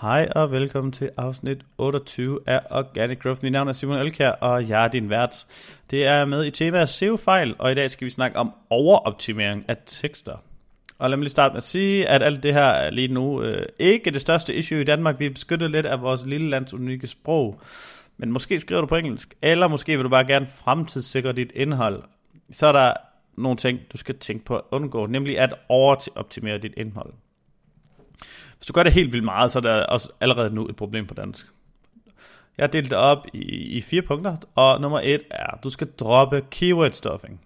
Hej og velkommen til afsnit 28 af Organic Growth. Mit navn er Simon Elkær, og jeg er din vært. Det er med i temaet SEO-fejl, og i dag skal vi snakke om overoptimering af tekster. Og lad mig lige starte med at sige, at alt det her er lige nu øh, ikke det største issue i Danmark. Vi er beskyttet lidt af vores lille lands unikke sprog. Men måske skriver du på engelsk, eller måske vil du bare gerne fremtidssikre dit indhold. Så er der nogle ting, du skal tænke på at undgå, nemlig at overoptimere dit indhold. Hvis du gør det helt vildt meget, så er der også allerede nu et problem på dansk. Jeg har delt det op i, i fire punkter, og nummer et er, at du skal droppe keyword stuffing.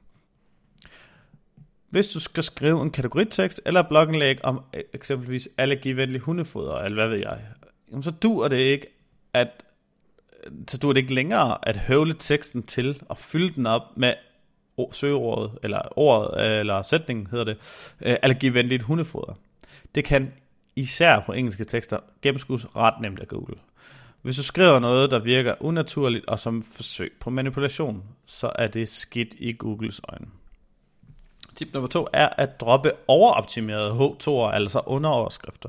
Hvis du skal skrive en kategoritekst eller blogindlæg om e, eksempelvis allergivenlig hundefoder, eller hvad ved jeg, så dur det ikke, at så dur det ikke længere at høvle teksten til og fylde den op med søgeordet, eller ordet, eller sætningen hedder det, øh, allergivenligt hundefoder. Det kan især på engelske tekster, gennemskues ret nemt af Google. Hvis du skriver noget, der virker unaturligt og som forsøg på manipulation, så er det skidt i Googles øjne. Tip nummer to er at droppe overoptimerede H2'er, altså underoverskrifter.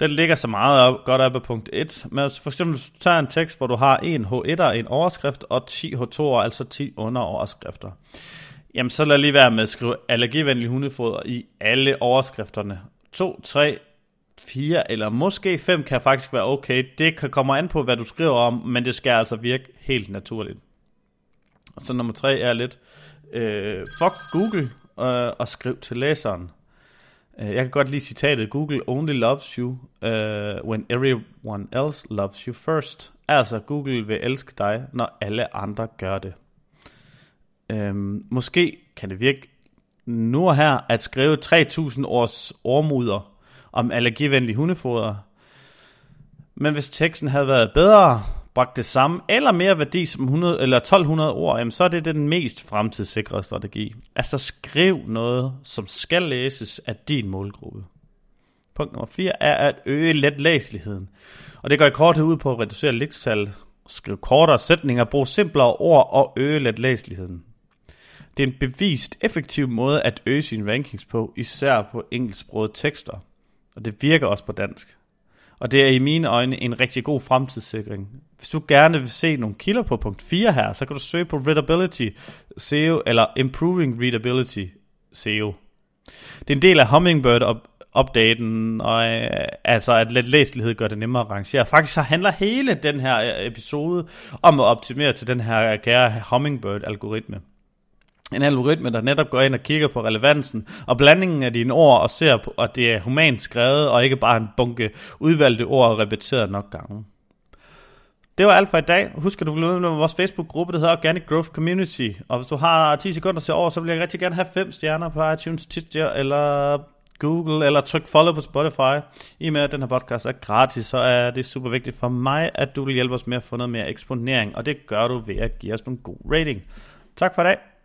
Den ligger så meget op, godt op af punkt 1. Men for eksempel, hvis du tager en tekst, hvor du har en H1'er, en overskrift, og 10 H2'er, altså 10 underoverskrifter. Jamen, så lad lige være med at skrive allergivenlig hundefoder i alle overskrifterne, 2, 3, 4 eller måske 5 kan faktisk være okay. Det kan komme an på, hvad du skriver om, men det skal altså virke helt naturligt. Og så nummer 3 er lidt, øh, fuck Google øh, og skriv til læseren. Øh, jeg kan godt lide citatet, Google only loves you uh, when everyone else loves you first. Altså, Google vil elske dig, når alle andre gør det. Øhm, måske kan det virke nu og her at skrive 3000 års ormuder om allergivenlig hundefoder. Men hvis teksten havde været bedre, bragt det samme eller mere værdi som 100 eller 1200 ord, jamen så er det den mest fremtidssikrede strategi. Altså skriv noget, som skal læses af din målgruppe. Punkt nummer 4 er at øge letlæseligheden. Og det går i korthed ud på at reducere likstal, skrive kortere sætninger, bruge simplere ord og øge letlæseligheden. Det er en bevist effektiv måde at øge sine rankings på, især på engelsksprogede tekster. Og det virker også på dansk. Og det er i mine øjne en rigtig god fremtidssikring. Hvis du gerne vil se nogle kilder på punkt 4 her, så kan du søge på Readability SEO eller Improving Readability SEO. Det er en del af Hummingbird updaten, og øh, altså at let læselighed gør det nemmere at rangere. Faktisk så handler hele den her øh, episode om at optimere til den her øh, kære Hummingbird-algoritme. En algoritme, der netop går ind og kigger på relevansen og blandingen af dine ord og ser på, at det er humant skrevet og ikke bare en bunke udvalgte ord repeteret nok gange. Det var alt for i dag. Husk at du vil med vores Facebook-gruppe, der hedder Organic Growth Community. Og hvis du har 10 sekunder til over, så vil jeg rigtig gerne have 5 stjerner på iTunes, Stitcher eller Google, eller tryk follow på Spotify. I med at den her podcast er gratis, så er det super vigtigt for mig, at du vil hjælpe os med at få noget mere eksponering. Og det gør du ved at give os nogle god rating. Tak for i dag.